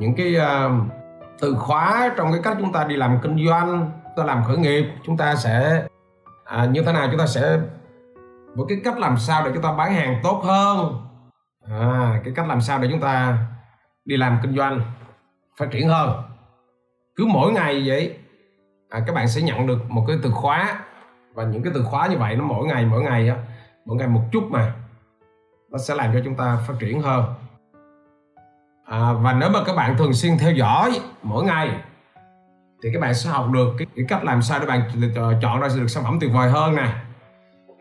những cái uh, từ khóa trong cái cách chúng ta đi làm kinh doanh chúng ta làm khởi nghiệp chúng ta sẽ à, như thế nào chúng ta sẽ với cái cách làm sao để chúng ta bán hàng tốt hơn. À, cái cách làm sao để chúng ta đi làm kinh doanh phát triển hơn. Cứ mỗi ngày vậy à, các bạn sẽ nhận được một cái từ khóa và những cái từ khóa như vậy nó mỗi ngày mỗi ngày á mỗi ngày một chút mà nó sẽ làm cho chúng ta phát triển hơn à, và nếu mà các bạn thường xuyên theo dõi mỗi ngày thì các bạn sẽ học được cái, cái cách làm sao để bạn ờ, chọn ra được sản phẩm tuyệt vời hơn nè.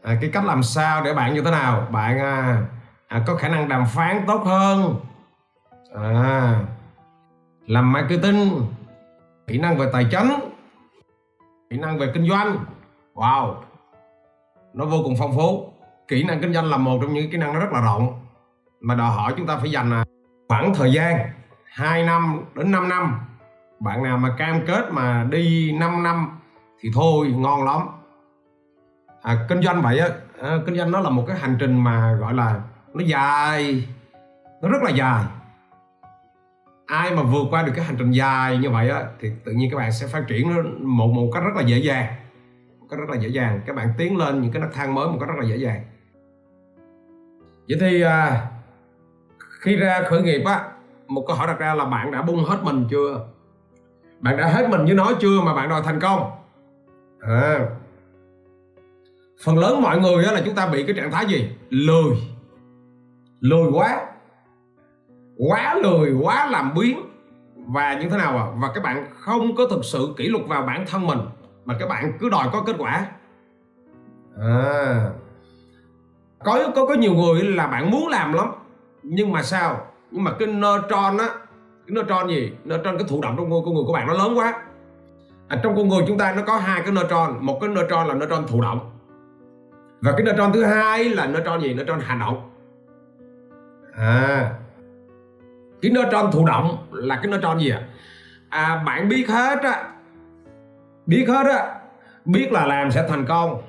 À, cái cách làm sao để bạn như thế nào? Bạn à, à, có khả năng đàm phán tốt hơn. À, làm marketing kỹ năng về tài chính kỹ năng về kinh doanh. Wow nó vô cùng phong phú. Kỹ năng kinh doanh là một trong những kỹ năng nó rất là rộng mà đòi hỏi chúng ta phải dành à, khoảng thời gian 2 năm đến 5 năm bạn nào mà cam kết mà đi 5 năm thì thôi ngon lắm. À, kinh doanh vậy á à, kinh doanh nó là một cái hành trình mà gọi là nó dài nó rất là dài. Ai mà vượt qua được cái hành trình dài như vậy á thì tự nhiên các bạn sẽ phát triển một một cách rất là dễ dàng một cách rất là dễ dàng. Các bạn tiến lên những cái nấc thang mới một cách rất là dễ dàng. Vậy thì à, khi ra khởi nghiệp á một câu hỏi đặt ra là bạn đã bung hết mình chưa? Bạn đã hết mình với nó chưa mà bạn đòi thành công? À, phần lớn mọi người đó là chúng ta bị cái trạng thái gì? Lười. Lười quá. Quá lười quá làm biến và như thế nào à? Và các bạn không có thực sự kỷ luật vào bản thân mình mà các bạn cứ đòi có kết quả. À. Có có có nhiều người là bạn muốn làm lắm nhưng mà sao? Nhưng mà cái neutron á cái neutron gì? Neutron cái thụ động trong con người của bạn nó lớn quá. À, trong con người chúng ta nó có hai cái neutron một cái neutron là neutron thụ động. Và cái neutron thứ hai là neutron gì? Neutron hành động. À cái neutron thụ động là cái neutron gì ạ? À? à bạn biết hết á. Biết hết á. Biết là làm sẽ thành công.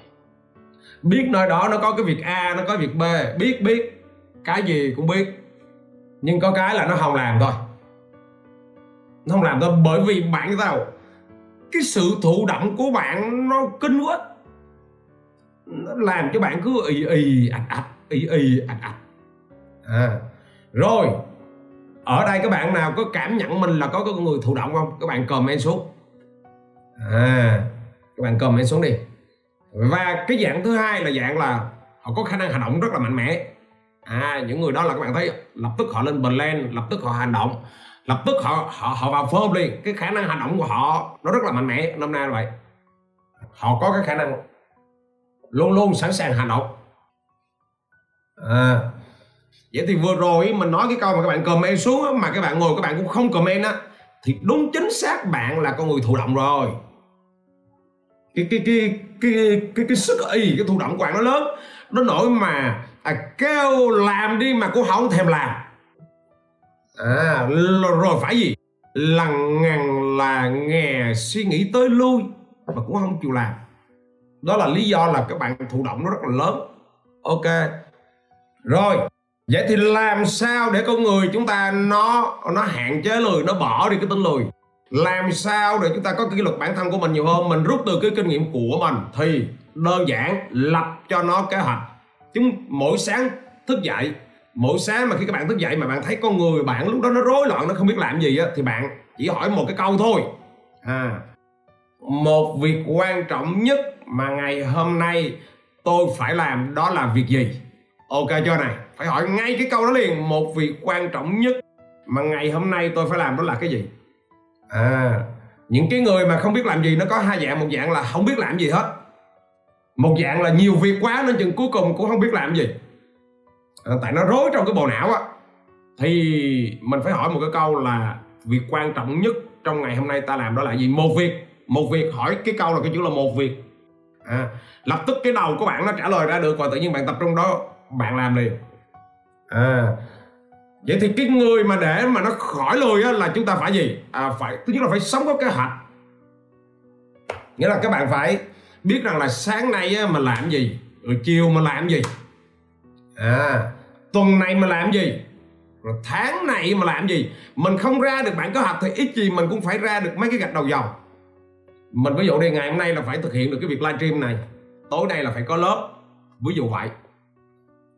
Biết nơi đó nó có cái việc a nó có việc b. Biết biết cái gì cũng biết, nhưng có cái là nó không làm thôi. Nó không làm thôi bởi vì bạn tao cái sự thụ động của bạn nó kinh quá. Nó làm cho bạn cứ ì ì, ạch ạch, ì ì, ạch ạch. À rồi, ở đây các bạn nào có cảm nhận mình là có cái người thụ động không? Các bạn comment xuống. À các bạn comment xuống đi. Và cái dạng thứ hai là dạng là họ có khả năng hành động rất là mạnh mẽ à những người đó là các bạn thấy lập tức họ lên blend lập tức họ hành động lập tức họ họ họ vào form liền cái khả năng hành động của họ nó rất là mạnh mẽ năm nay là vậy. Họ có cái khả năng luôn luôn sẵn sàng hành động. À vậy thì vừa rồi mình nói cái câu mà các bạn comment xuống mà các bạn ngồi các bạn cũng không comment á thì đúng chính xác bạn là con người thụ động rồi. Cái cái cái cái cái, cái sức ý cái thụ động của bạn nó lớn nó nổi mà à, kêu làm đi mà cũng không thèm làm. À rồi phải gì? Lằng ngằng là nghe suy nghĩ tới lui mà cũng không chịu làm. Đó là lý do là các bạn thụ động nó rất là lớn. Ok. Rồi vậy thì làm sao để con người chúng ta nó nó hạn chế lười nó bỏ đi cái tính lười? Làm sao để chúng ta có kỷ luật bản thân của mình nhiều hơn? Mình rút từ cái kinh nghiệm của mình thì đơn giản lập cho nó kế hoạch chúng mỗi sáng thức dậy, mỗi sáng mà khi các bạn thức dậy mà bạn thấy con người, bạn lúc đó nó rối loạn, nó không biết làm gì á, thì bạn chỉ hỏi một cái câu thôi. À một việc quan trọng nhất mà ngày hôm nay tôi phải làm đó là việc gì? Ok, cho này, phải hỏi ngay cái câu đó liền. Một việc quan trọng nhất mà ngày hôm nay tôi phải làm đó là cái gì? À những cái người mà không biết làm gì, nó có hai dạng. Một dạng là không biết làm gì hết một dạng là nhiều việc quá nên chừng cuối cùng cũng không biết làm gì. À, tại nó rối trong cái bộ não á. Thì mình phải hỏi một cái câu là việc quan trọng nhất trong ngày hôm nay ta làm đó là gì? Một việc một việc. Hỏi cái câu là cái chữ là một việc. À, lập tức cái đầu của bạn nó trả lời ra được và tự nhiên bạn tập trung đó bạn làm liền. À vậy thì cái người mà để mà nó khỏi lười á, là chúng ta phải gì? À, phải thứ nhất là phải sống có kế hoạch. Nghĩa là các bạn phải biết rằng là sáng nay á, mà làm gì? Rồi chiều mà làm gì? À tuần này mà làm gì? Rồi tháng này mà làm gì? Mình không ra được bản kế hoạch thì ít gì mình cũng phải ra được mấy cái gạch đầu dòng. Mình ví dụ đi ngày hôm nay là phải thực hiện được cái việc livestream này. Tối nay là phải có lớp. Ví dụ vậy.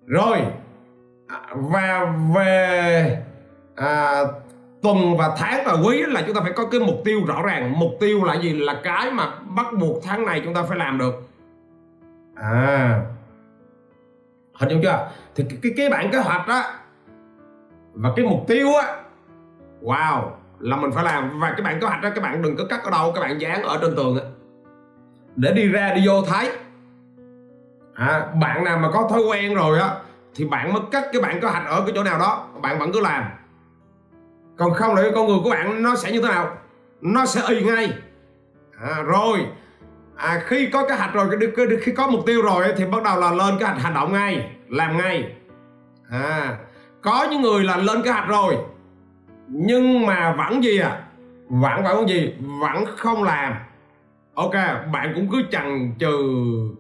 Rồi à, và về à, tuần và tháng và quý là chúng ta phải có cái mục tiêu rõ ràng. Mục tiêu là gì? Là cái mà bắt buộc tháng này chúng ta phải làm được. À. Hình dung chưa? Thì cái cái, cái bản kế hoạch đó và cái mục tiêu á wow là mình phải làm. Và cái bản kế hoạch đó các bạn đừng có cắt ở đâu các bạn dán ở trên tường á. Để đi ra đi vô thấy. À, bạn nào mà có thói quen rồi á thì bạn mới cắt cái bản kế hoạch ở cái chỗ nào đó. Bạn vẫn cứ làm còn không là con người của bạn nó sẽ như thế nào? Nó sẽ y ngay. À, rồi. À, khi có cái hạch rồi khi có mục tiêu rồi thì bắt đầu là lên cái hạch hành động ngay làm ngay. À, có những người là lên cái hạch rồi nhưng mà vẫn gì à? Vẫn vẫn gì? Vẫn không làm. Ok bạn cũng cứ chần chừ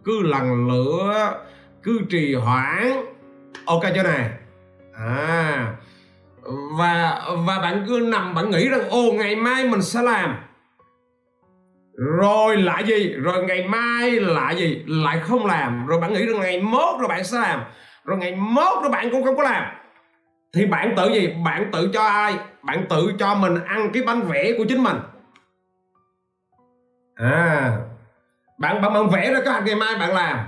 cứ lần lửa cứ trì hoãn. Ok chưa này à và và bạn cứ nằm bạn nghĩ rằng ô ngày mai mình sẽ làm. Rồi lại gì? Rồi ngày mai lại gì? Lại không làm. Rồi bạn nghĩ rằng ngày mốt rồi bạn sẽ làm. Rồi ngày mốt rồi bạn cũng không có làm. Thì bạn tự gì? Bạn tự cho ai? Bạn tự cho mình ăn cái bánh vẽ của chính mình. À bạn bạn, bạn vẽ ra cái ngày mai bạn làm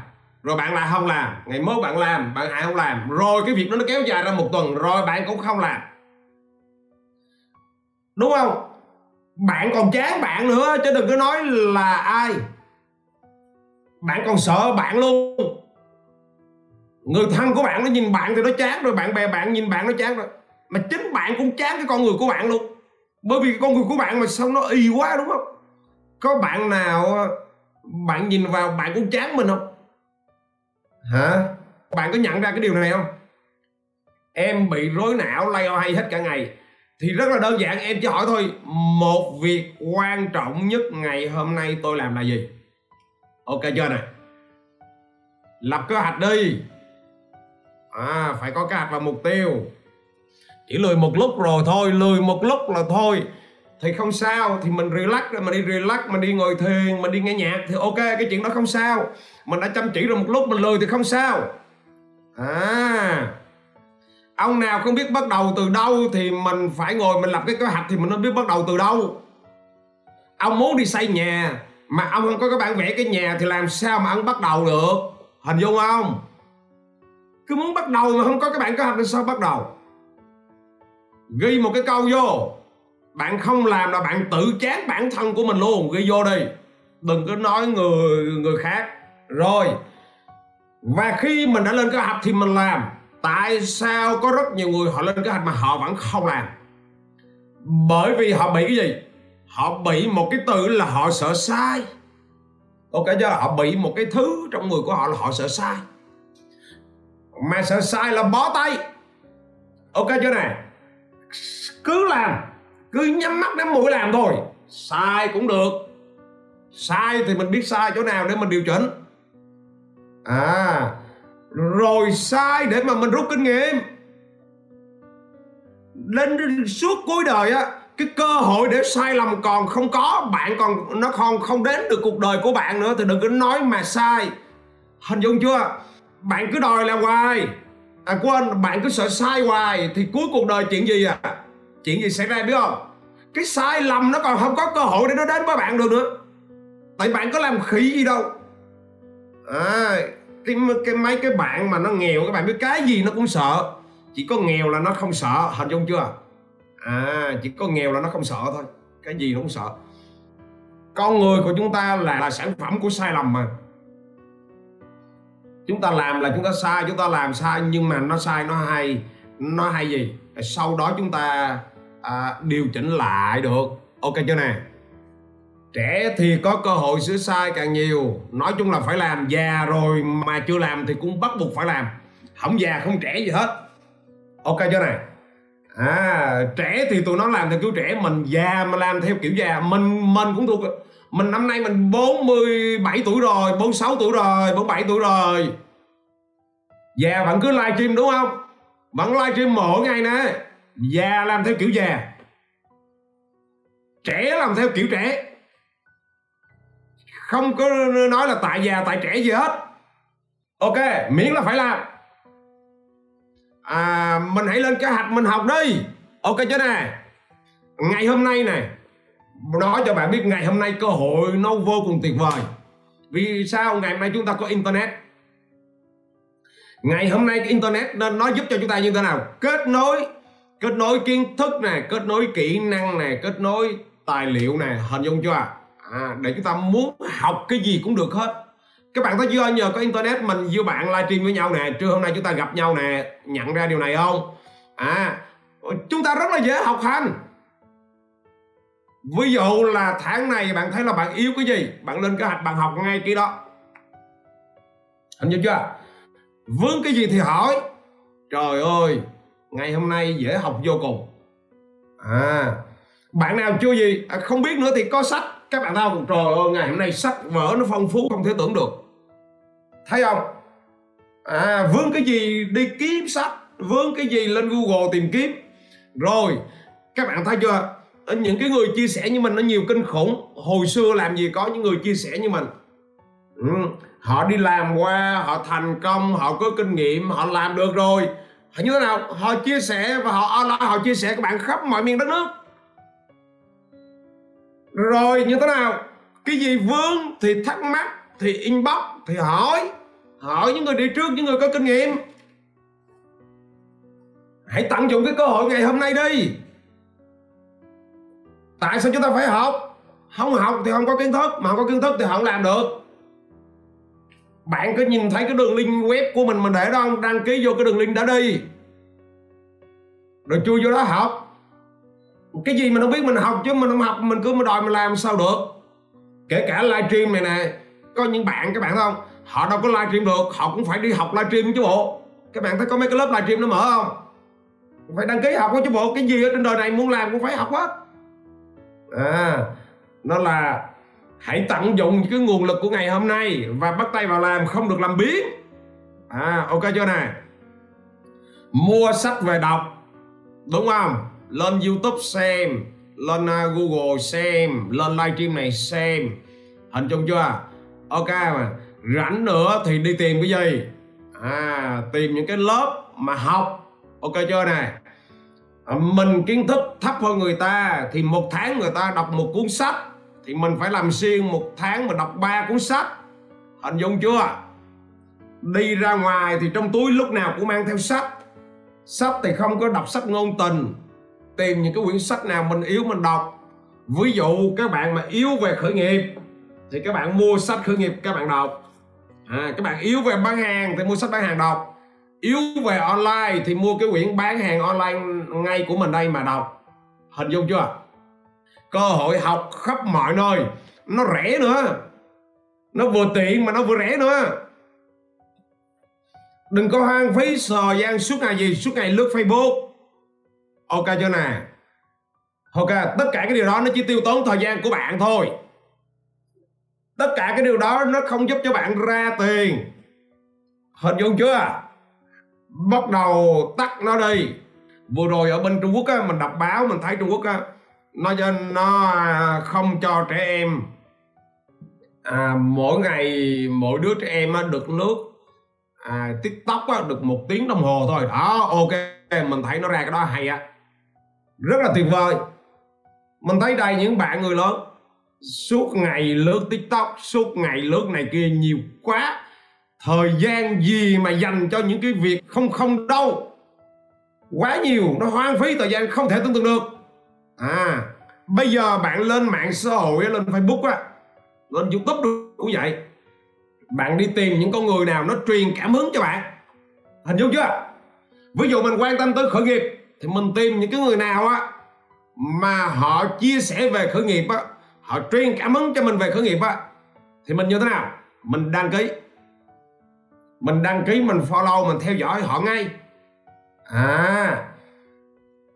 rồi bạn lại không làm? Ngày mốt bạn làm, bạn lại không làm. Rồi cái việc đó nó kéo dài ra một tuần, rồi bạn cũng không làm. Đúng không? Bạn còn chán bạn nữa, chứ đừng có nói là ai. Bạn còn sợ bạn luôn. Người thân của bạn nó nhìn bạn thì nó chán rồi, bạn bè bạn nhìn bạn nó chán rồi. Mà chính bạn cũng chán cái con người của bạn luôn. Bởi vì con người của bạn mà sao nó y quá, đúng không? Có bạn nào ờ, bạn nhìn vào bạn cũng chán mình không? Hả? Bạn có nhận ra cái điều này không? Em bị rối não, lay hay hết cả ngày. Thì rất là đơn giản, em chỉ hỏi thôi, một việc quan trọng nhất ngày hôm nay tôi làm là gì? Ok, chưa nè? Lập kế hoạch đi. À phải có kế hoạch và mục tiêu. Chỉ lười một lúc rồi thôi, lười một lúc là thôi thì không sao, thì mình relax rồi, mình đi relax, mình đi ngồi thiền, mình đi nghe nhạc thì ok, cái chuyện đó không sao. Mình đã chăm chỉ rồi một lúc, mình lười thì không sao. À ông nào không biết bắt đầu từ đâu thì mình phải ngồi, mình lập cái kế hoạch thì mình không biết bắt đầu từ đâu. Ông muốn đi xây nhà, mà ông không có cái bản vẽ cái nhà thì làm sao mà ông bắt đầu được? Hình dung không? Cứ muốn bắt đầu mà không có cái bản kế hoạch thì sao bắt đầu? Ghi một cái câu vô bạn không làm là bạn tự chán bản thân của mình luôn. Ghi vô đi. Đừng có nói người người khác. Rồi. Và khi mình đã lên kế hoạch thì mình làm. Tại sao có rất nhiều người họ lên kế hoạch mà họ vẫn không làm? Bởi vì họ bị cái gì? Họ bị một cái từ là họ sợ sai. Ok chưa? Họ bị một cái thứ trong người của họ là họ sợ sai. Mà sợ sai là bó tay. Ok chưa nè? Cứ làm cứ nhắm mắt nắm mũi làm thôi. Sai cũng được. Sai thì mình biết sai chỗ nào để mình điều chỉnh. À rồi sai để mà mình rút kinh nghiệm. Đến suốt cuối đời á, cái cơ hội để sai lầm còn không có, bạn còn, nó không không đến được cuộc đời của bạn nữa thì đừng có nói mà sai. Hình dung chưa? Bạn cứ đòi làm hoài. À quên, bạn cứ sợ sai hoài thì cuối cuộc đời chuyện gì à? Chuyện gì xảy ra biết không? Cái sai lầm nó còn không có cơ hội để nó đến với bạn được nữa. Tại bạn có làm khỉ gì đâu. À, cái, cái mấy cái bạn mà nó nghèo các bạn biết cái gì nó cũng sợ. Chỉ có nghèo là nó không sợ hình dung chưa? À chỉ có nghèo là nó không sợ thôi. Cái gì nó cũng sợ. Con người của chúng ta là, là sản phẩm của sai lầm mà. Chúng ta làm là chúng ta sai chúng ta làm sai nhưng mà nó sai nó hay. Nó hay gì? Sau đó chúng ta à, điều chỉnh lại được. Ok chưa nè? Trẻ thì có cơ hội sửa sai càng nhiều. Nói chung là phải làm. Già rồi mà chưa làm thì cũng bắt buộc phải làm. Không già không trẻ gì hết. Ok chưa này à trẻ thì tụi nó làm theo kiểu trẻ. Mình già mà làm theo kiểu già. Mình mình cũng thuộc. Mình năm nay mình 47 tuổi rồi 46 tuổi rồi 47 tuổi rồi. Già vẫn cứ livestream đúng không? Vẫn livestream mỗi ngày nè già làm theo kiểu già. Trẻ làm theo kiểu trẻ. Không có nói là tại già tại trẻ gì hết. Ok miễn là phải làm. À, mình hãy lên kế hoạch mình học đi. Ok chứ nè? Ngày hôm nay nè. Nói cho bạn biết ngày hôm nay cơ hội nó vô cùng tuyệt vời. Vì sao ngày hôm nay chúng ta có internet? Ngày hôm nay cái internet nên nó giúp cho chúng ta như thế nào? Kết nối kết nối kiến thức này kết nối kỹ năng này kết nối tài liệu này hình dung chưa à, để chúng ta muốn học cái gì cũng được hết. Các bạn thấy chưa? Nhờ có internet mình với bạn livestream với nhau nè. Trưa hôm nay chúng ta gặp nhau nè. Nhận ra điều này không? À chúng ta rất là dễ học hành. Ví dụ là tháng này bạn thấy là bạn yếu cái gì? Bạn lên kế hoạch bạn học ngay kia đó. Hình dung chưa? Vướng cái gì thì hỏi. Trời ơi ngày hôm nay dễ học vô cùng. À bạn nào chưa gì à, không biết nữa thì có sách. Các bạn thấy không trời ơi ngày hôm nay sách vở nó phong phú không thể tưởng được. Thấy không? À vướng cái gì đi kiếm sách vướng cái gì lên google tìm kiếm. Rồi các bạn thấy chưa? Những cái người chia sẻ như mình nó nhiều kinh khủng. Hồi xưa làm gì có những người chia sẻ như mình. Ừ. họ đi làm qua họ thành công họ có kinh nghiệm họ làm được rồi họ như thế nào? Họ chia sẻ và họ online, họ chia sẻ các bạn khắp mọi miền đất nước. Rồi, như thế nào? Cái gì vướng thì thắc mắc, thì inbox, thì hỏi. Hỏi những người đi trước, những người có kinh nghiệm. Hãy tận dụng cái cơ hội ngày hôm nay đi. Tại sao chúng ta phải học? Không học thì không có kiến thức, mà không có kiến thức thì không làm được bạn có nhìn thấy cái đường link web của mình mình để đó không? Đăng ký vô cái đường link đó đi. Rồi chui vô đó học. Cái gì mình không biết mình học chứ, mình không học mình cứ mà đòi mình làm sao được. Kể cả livestream này nè, có những bạn, các bạn không? Họ đâu có livestream được, họ cũng phải đi học livestream chứ bộ. Các bạn thấy có mấy cái lớp livestream nó mở không? Phải đăng ký học chứ bộ, cái gì ở trên đời này muốn làm cũng phải học hết. À nó là hãy tận dụng cái nguồn lực của ngày hôm nay và bắt tay vào làm không được làm biến. À ok chưa nè? Mua sách về đọc, đúng không? Lên youtube xem, lên à, google xem, lên livestream này xem. Hình dung chưa? Ok mà, rảnh nữa thì đi tìm cái gì? À tìm những cái lớp mà học. Ok chưa nè? À, mình kiến thức thấp hơn người ta thì một tháng người ta đọc một cuốn sách thì mình phải làm xuyên một tháng mà đọc ba cuốn sách. Hình dung chưa? Đi ra ngoài thì trong túi lúc nào cũng mang theo sách. Sách thì không có đọc sách ngôn tình. Tìm những cái quyển sách nào mình yếu mình đọc. Ví dụ các bạn mà yếu về khởi nghiệp thì các bạn mua sách khởi nghiệp các bạn đọc. À, các bạn yếu về bán hàng thì mua sách bán hàng đọc. Yếu về online thì mua cái quyển bán hàng online ngay của mình đây mà đọc. Hình dung chưa? Cơ hội học khắp mọi nơi. Nó rẻ nữa. Nó vừa tiện mà nó vừa rẻ nữa. Đừng có hoang phí thời gian suốt ngày gì suốt ngày lướt facebook. Ok chưa nè? Ok tất cả cái điều đó nó chỉ tiêu tốn thời gian của bạn thôi. Tất cả cái điều đó nó không giúp cho bạn ra tiền. Hình dung chưa? Bắt đầu tắt nó đi. Vừa rồi ở bên Trung Quốc á, mình đọc báo mình thấy Trung Quốc á, nó cho nó à, không cho trẻ em. À, mỗi ngày mỗi đứa trẻ em được nước à, tiktok á, được một tiếng đồng hồ thôi. Đó ok mình thấy nó ra cái đó hay á. Rất là tuyệt vời. Mình thấy đây những bạn người lớn suốt ngày lướt tiktok suốt ngày lướt này kia nhiều quá. Thời gian gì mà dành cho những cái việc không không đâu. Quá nhiều nó hoang phí thời gian không thể tưởng tượng được à bây giờ bạn lên mạng xã hội lên facebook á, lên youtube cũng vậy. Bạn đi tìm những con người nào nó truyền cảm hứng cho bạn. Hình dung chưa? Ví dụ mình quan tâm tới khởi nghiệp, thì mình tìm những cái người nào á mà họ chia sẻ về khởi nghiệp á, họ truyền cảm hứng cho mình về khởi nghiệp á, thì mình như thế nào? Mình đăng ký. Mình đăng ký, mình follow, mình theo dõi họ ngay. À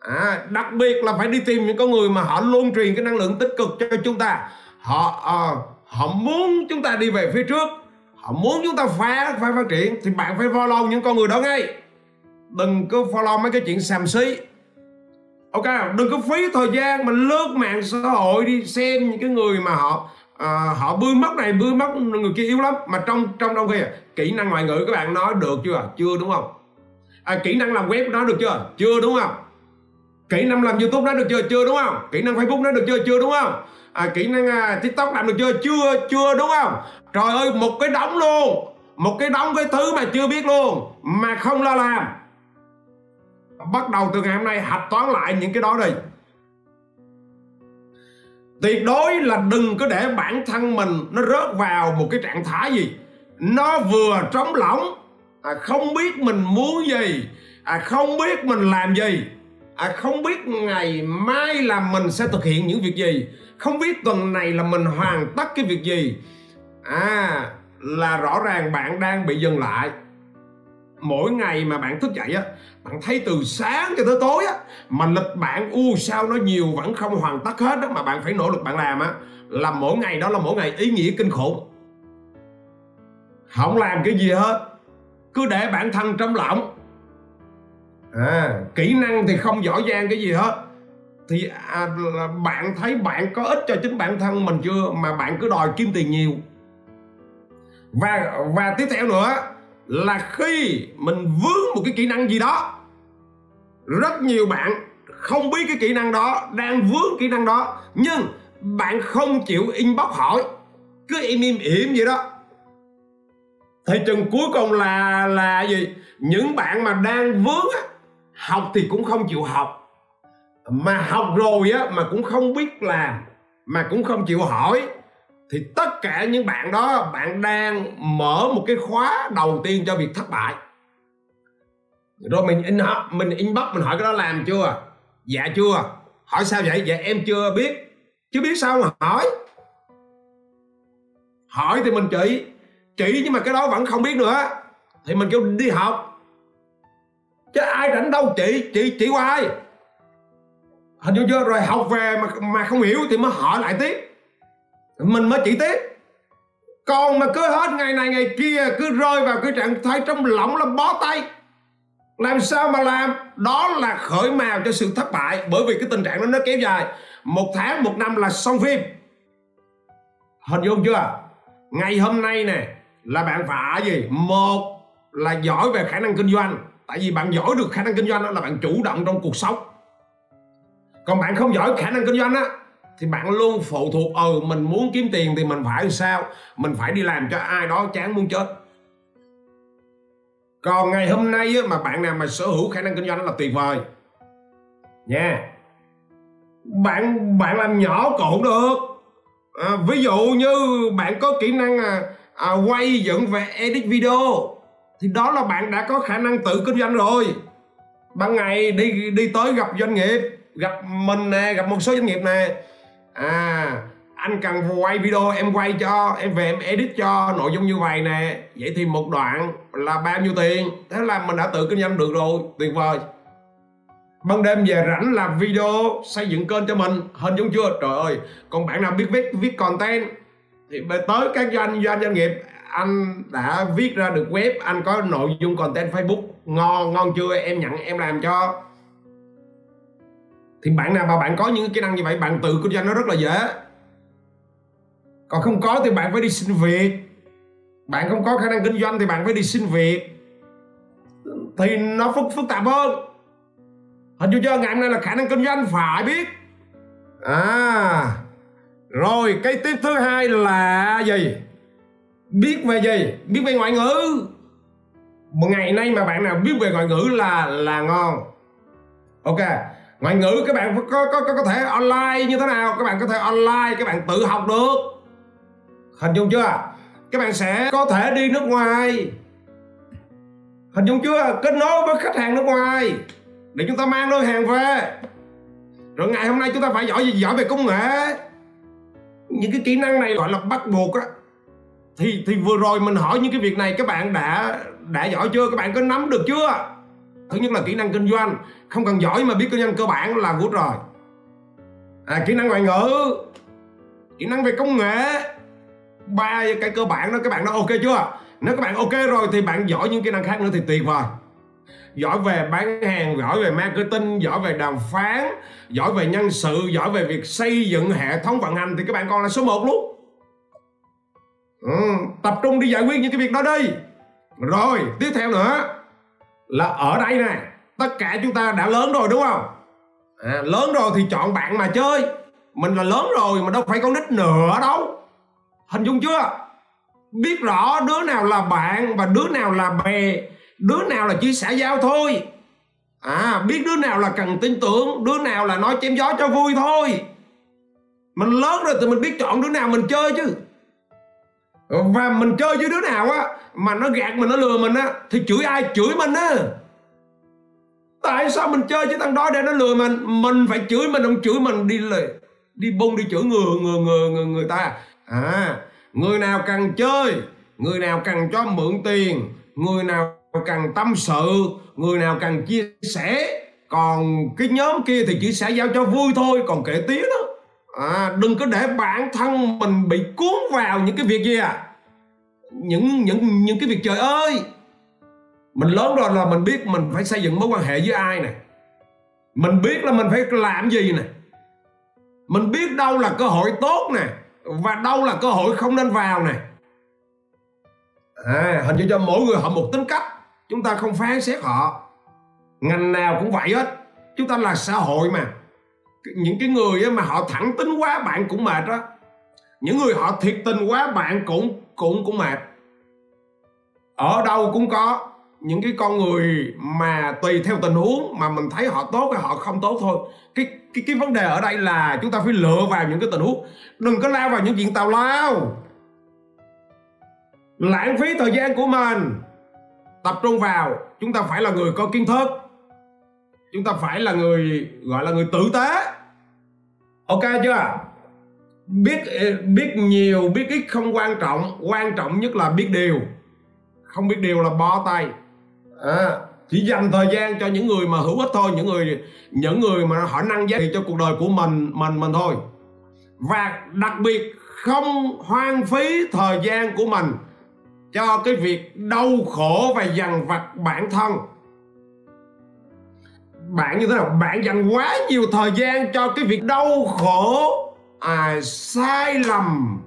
à đặc biệt là phải đi tìm những con người mà họ luôn truyền cái năng lượng tích cực cho chúng ta. Họ à, họ muốn chúng ta đi về phía trước. Họ muốn chúng ta phá phải phát triển. Thì bạn phải follow những con người đó ngay. Đừng cứ follow mấy cái chuyện xàm xí. Ok đừng có phí thời gian mà lướt mạng xã hội đi xem những cái người mà họ à, họ bươi mất này bươi mất người kia yếu lắm. Mà trong trong trong khi kỹ năng ngoại ngữ các bạn nói được chưa? Chưa đúng không? À, kỹ năng làm web nói được chưa? Chưa đúng không? Kỹ năng làm youtube đã được chưa? Chưa đúng không? Kỹ năng facebook đã được chưa? Chưa đúng không? À, kỹ năng à, tiktok làm được chưa? Chưa chưa đúng không? Trời ơi một cái đống luôn. Một cái đống cái thứ mà chưa biết luôn mà không lo làm. Bắt đầu từ ngày hôm nay hạch toán lại những cái đó đi. Tuyệt đối là đừng có để bản thân mình nó rớt vào một cái trạng thái gì. Nó vừa trống lỏng à, không biết mình muốn gì à, không biết mình làm gì à, không biết ngày mai là mình sẽ thực hiện những việc gì. Không biết tuần này là mình hoàn tất cái việc gì. À là rõ ràng bạn đang bị dừng lại. Mỗi ngày mà bạn thức dậy á bạn thấy từ sáng cho tới tối á mà lịch bạn u sao nó nhiều vẫn không hoàn tất hết đó mà bạn phải nỗ lực bạn làm á là mỗi ngày đó là mỗi ngày ý nghĩa kinh khủng. Không làm cái gì hết. Cứ để bản thân trong lỏng à, kỹ năng thì không giỏi giang cái gì hết. Thì à, là bạn thấy bạn có ích cho chính bản thân mình chưa? Mà bạn cứ đòi kiếm tiền nhiều. Và và tiếp theo nữa là khi mình vướng một cái kỹ năng gì đó rất nhiều bạn không biết cái kỹ năng đó đang vướng kỹ năng đó nhưng bạn không chịu inbox hỏi cứ im im ỉm vậy đó. Thì chừng cuối cùng là là gì? Những bạn mà đang vướng á học thì cũng không chịu học. Mà học rồi á, mà cũng không biết làm, mà cũng không chịu hỏi, thì tất cả những bạn đó, bạn đang mở một cái khóa đầu tiên cho việc thất bại. Rồi mình in mình inbox, mình hỏi cái đó làm chưa? Dạ chưa. Hỏi sao vậy? Dạ em chưa biết. Chứ biết sao mà hỏi. Hỏi thì mình chỉ chỉ nhưng mà cái đó vẫn không biết nữa. Thì mình kêu đi học chứ ai rảnh đâu, chị chị chị qua ai hình như chưa, rồi học về mà mà không hiểu thì mới hỏi lại tiếp. Mình mới chỉ tiếp. Còn mà cứ hết ngày này, ngày kia, cứ rơi vào cái trạng thái trong lỏng là bó tay. Làm sao mà làm? Đó là khởi mào cho sự thất bại, bởi vì cái tình trạng đó nó kéo dài. Một tháng, một năm là xong phim. Hình dung chưa? Ngày hôm nay nè, là bạn phải gì? Một là giỏi về khả năng kinh doanh tại vì bạn giỏi được khả năng kinh doanh đó là bạn chủ động trong cuộc sống. Còn bạn không giỏi khả năng kinh doanh á thì bạn luôn phụ thuộc ừ mình muốn kiếm tiền thì mình phải sao? Mình phải đi làm cho ai đó chán muốn chết. Còn ngày hôm nay á, mà bạn nào mà sở hữu khả năng kinh doanh đó là tuyệt vời. Nha. Bạn bạn làm nhỏ cũng được. À, ví dụ như bạn có kỹ năng à, à, quay dựng và edit video thì đó là bạn đã có khả năng tự kinh doanh rồi. Ban ngày đi đi tới gặp doanh nghiệp, gặp mình nè, gặp một số doanh nghiệp nè. À anh cần quay video, em quay cho, em về em edit cho, nội dung như vậy nè. Vậy thì một đoạn là bao nhiêu tiền? Thế là mình đã tự kinh doanh được rồi, tuyệt vời. Ban đêm về rảnh làm video, xây dựng kênh cho mình. Hình dung chưa? Trời ơi, còn bạn nào biết viết viết content thì tới các doanh doanh doanh nghiệp anh đã viết ra được web, anh có nội dung content facebook. Ngon ngon chưa? Em nhận em làm cho. Thì bạn nào mà bạn có những kỹ năng như vậy, bạn tự kinh doanh nó rất là dễ. Còn không có thì bạn phải đi xin việc. Bạn không có khả năng kinh doanh thì bạn phải đi xin việc. Thì nó phức phức tạp hơn. Hình như chưa, ngày hôm nay là khả năng kinh doanh, phải biết. À rồi, cái tiếp thứ hai là gì? Biết về gì? Biết về ngoại ngữ. Một ngày nay mà bạn nào biết về ngoại ngữ là là ngon. Ok, ngoại ngữ các bạn có có có có thể online như thế nào? Các bạn có thể online, các bạn tự học được. Hình dung chưa? Các bạn sẽ có thể đi nước ngoài. Hình dung chưa? Kết nối với khách hàng nước ngoài. Để chúng ta mang đôi hàng về. Rồi ngày hôm nay chúng ta phải giỏi gì giỏi về công nghệ. Những cái kỹ năng này gọi là bắt buộc á thì thì vừa rồi mình hỏi những cái việc này các bạn đã đã giỏi chưa? Các bạn có nắm được chưa? Thứ nhất là kỹ năng kinh doanh. Không cần giỏi mà biết kinh doanh cơ bản là vút rồi. À, kỹ năng ngoại ngữ. Kỹ năng về công nghệ. Ba cái cơ bản đó các bạn đã ok chưa? Nếu các bạn ok rồi thì bạn giỏi những kỹ năng khác nữa thì tuyệt vời. Giỏi về bán hàng giỏi về marketing giỏi về đàm phán giỏi về nhân sự giỏi về việc xây dựng hệ thống vận hành thì các bạn còn là số 1 luôn ừ, tập trung đi giải quyết những cái việc đó đi rồi tiếp theo nữa là ở đây nè tất cả chúng ta đã lớn rồi đúng không? À, lớn rồi thì chọn bạn mà chơi. Mình là lớn rồi mà đâu phải con nít nữa đâu. Hình dung chưa? Biết rõ đứa nào là bạn và đứa nào là bè đứa nào là chỉ xã giao thôi. À biết đứa nào là cần tin tưởng đứa nào là nói chém gió cho vui thôi. Mình lớn rồi thì mình biết chọn đứa nào mình chơi chứ và mình chơi với đứa nào á mà nó gạt mình nó lừa mình á thì chửi ai chửi mình á. Tại sao mình chơi với thằng đó để nó lừa mình? Mình phải chửi mình không chửi mình đi lời đi bung đi chửi người người người người, người ta. À người nào cần chơi người nào cần cho mượn tiền người nào cần tâm sự người nào cần chia sẻ còn cái nhóm kia thì chỉ sẽ giao cho vui thôi còn kể tiếng đó à, đừng có để bản thân mình bị cuốn vào những cái việc gì à? Những những những cái việc trời ơi! Mình lớn rồi là mình biết mình phải xây dựng mối quan hệ với ai nè. Mình biết là mình phải làm gì nè. Mình biết đâu là cơ hội tốt nè và đâu là cơ hội không nên vào nè. À, hình như cho mỗi người họ một tính cách chúng ta không phán xét họ. Ngành nào cũng vậy hết chúng ta là xã hội mà những cái người mà họ thẳng tính quá bạn cũng mệt đó. Những người họ thiệt tình quá bạn cũng cũng cũng mệt. Ở đâu cũng có những cái con người mà tùy theo tình huống mà mình thấy họ tốt hay họ không tốt thôi. Cái cái cái vấn đề ở đây là chúng ta phải lựa vào những cái tình huống. Đừng có lao vào những chuyện tào lao. Lãng phí thời gian của mình. Tập trung vào, chúng ta phải là người có kiến thức chúng ta phải là người gọi là người tử tế. Ok chưa? Biết ờ, biết nhiều biết ít không quan trọng. Quan trọng nhất là biết điều. Không biết điều là bó tay. À, chỉ dành thời gian cho những người mà hữu ích thôi những người những người mà họ năng giá trị cho cuộc đời của mình mình mình thôi. Và đặc biệt không hoang phí thời gian của mình cho cái việc đau khổ và dằn vặt bản thân bạn như thế nào? Bạn dành quá nhiều thời gian cho cái việc đau khổ à, sai lầm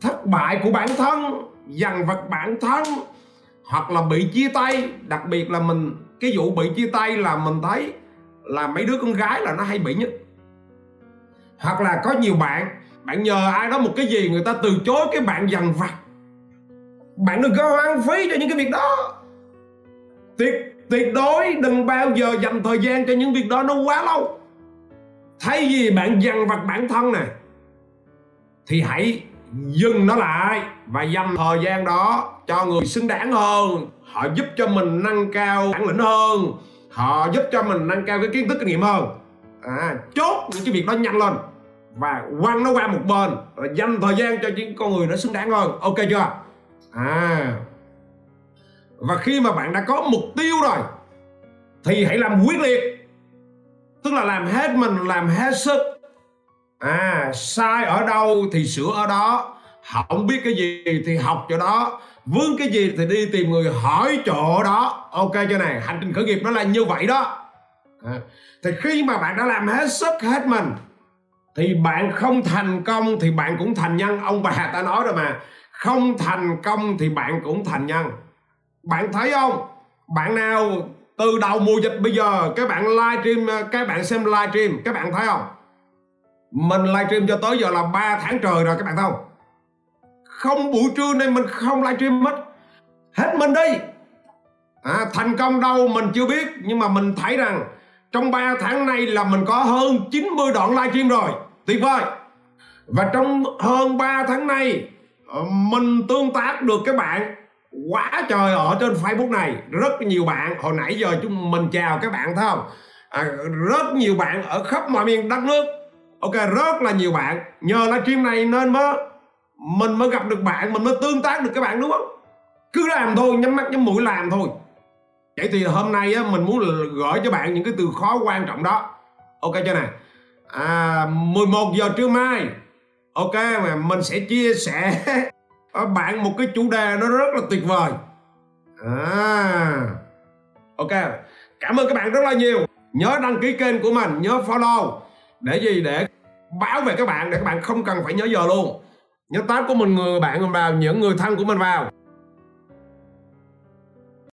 thất bại của bản thân dằn vặt bản thân hoặc là bị chia tay. Đặc biệt là mình cái vụ bị chia tay là mình thấy là mấy đứa con gái là nó hay bị nhất. Hoặc là có nhiều bạn bạn nhờ ai đó một cái gì người ta từ chối cái bạn dằn vặt. Bạn đừng có hoang phí cho những cái việc đó. Tuyệt tuyệt đối đừng bao giờ dành thời gian cho những việc đó nó quá lâu. Thay vì bạn dằn vặt bản thân này thì hãy dừng nó lại và dành thời gian đó cho người xứng đáng hơn. Họ giúp cho mình nâng cao bản lĩnh hơn. Họ giúp cho mình nâng cao cái kiến thức kinh nghiệm hơn. À, chốt những cái việc đó nhanh lên và quăng nó qua một bên. Và dành thời gian cho những con người nó xứng đáng hơn. Ok chưa? À và khi mà bạn đã có mục tiêu rồi thì hãy làm quyết liệt. Tức là làm hết mình làm hết sức. À sai ở đâu thì sửa ở đó. Không biết cái gì thì học chỗ đó. Vướng cái gì thì đi tìm người hỏi chỗ đó. Ok cho này hành trình khởi nghiệp nó là như vậy đó. À, thì khi mà bạn đã làm hết sức hết mình thì bạn không thành công thì bạn cũng thành nhân. Ông bà ta nói rồi mà không thành công thì bạn cũng thành nhân bạn thấy không? Bạn nào từ đầu mùa dịch bây giờ các bạn livestream các bạn xem livestream các bạn thấy không? Mình livestream cho tới giờ là 3 tháng trời rồi các bạn thấy không? Không buổi trưa nên mình không livestream hết. Hết mình đi. À, thành công đâu mình chưa biết nhưng mà mình thấy rằng trong 3 tháng nay là mình có hơn 90 đoạn livestream rồi. Tuyệt vời. Và trong hơn 3 tháng nay ờ, mình tương tác được các bạn quá trời ở trên Facebook này rất nhiều bạn hồi nãy giờ chúng mình chào các bạn thấy không? À, rất nhiều bạn ở khắp mọi miền đất nước. Ok rất là nhiều bạn. Nhờ livestream này nên mới mình mới gặp được bạn mình mới tương tác được các bạn đúng không? Cứ làm thôi nhắm mắt nhắm mũi làm thôi. Vậy thì hôm nay á, mình muốn gửi cho bạn những cái từ khó quan trọng đó. Ok chưa nè? À 11 giờ trưa mai. Ok mà mình sẽ chia sẻ. Ờ, bạn một cái chủ đề nó rất là tuyệt vời. À. Ok, cảm ơn các bạn rất là nhiều. Nhớ đăng ký kênh của mình, nhớ follow. Để gì? Để báo về các bạn, để các bạn không cần phải nhớ giờ luôn. Nhớ tag của mình, người bạn mình vào những người thân của mình vào.